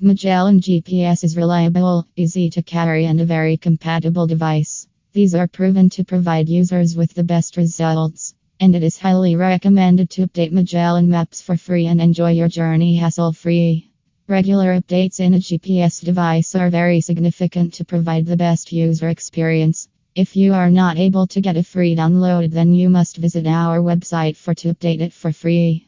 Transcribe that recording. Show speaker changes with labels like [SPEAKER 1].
[SPEAKER 1] Magellan GPS is reliable, easy to carry, and a very compatible device. These are proven to provide users with the best results, and it is highly recommended to update Magellan Maps for free and enjoy your journey hassle free. Regular updates in a GPS device are very significant to provide the best user experience. If you are not able to get a free download, then you must visit our website for to update it for free.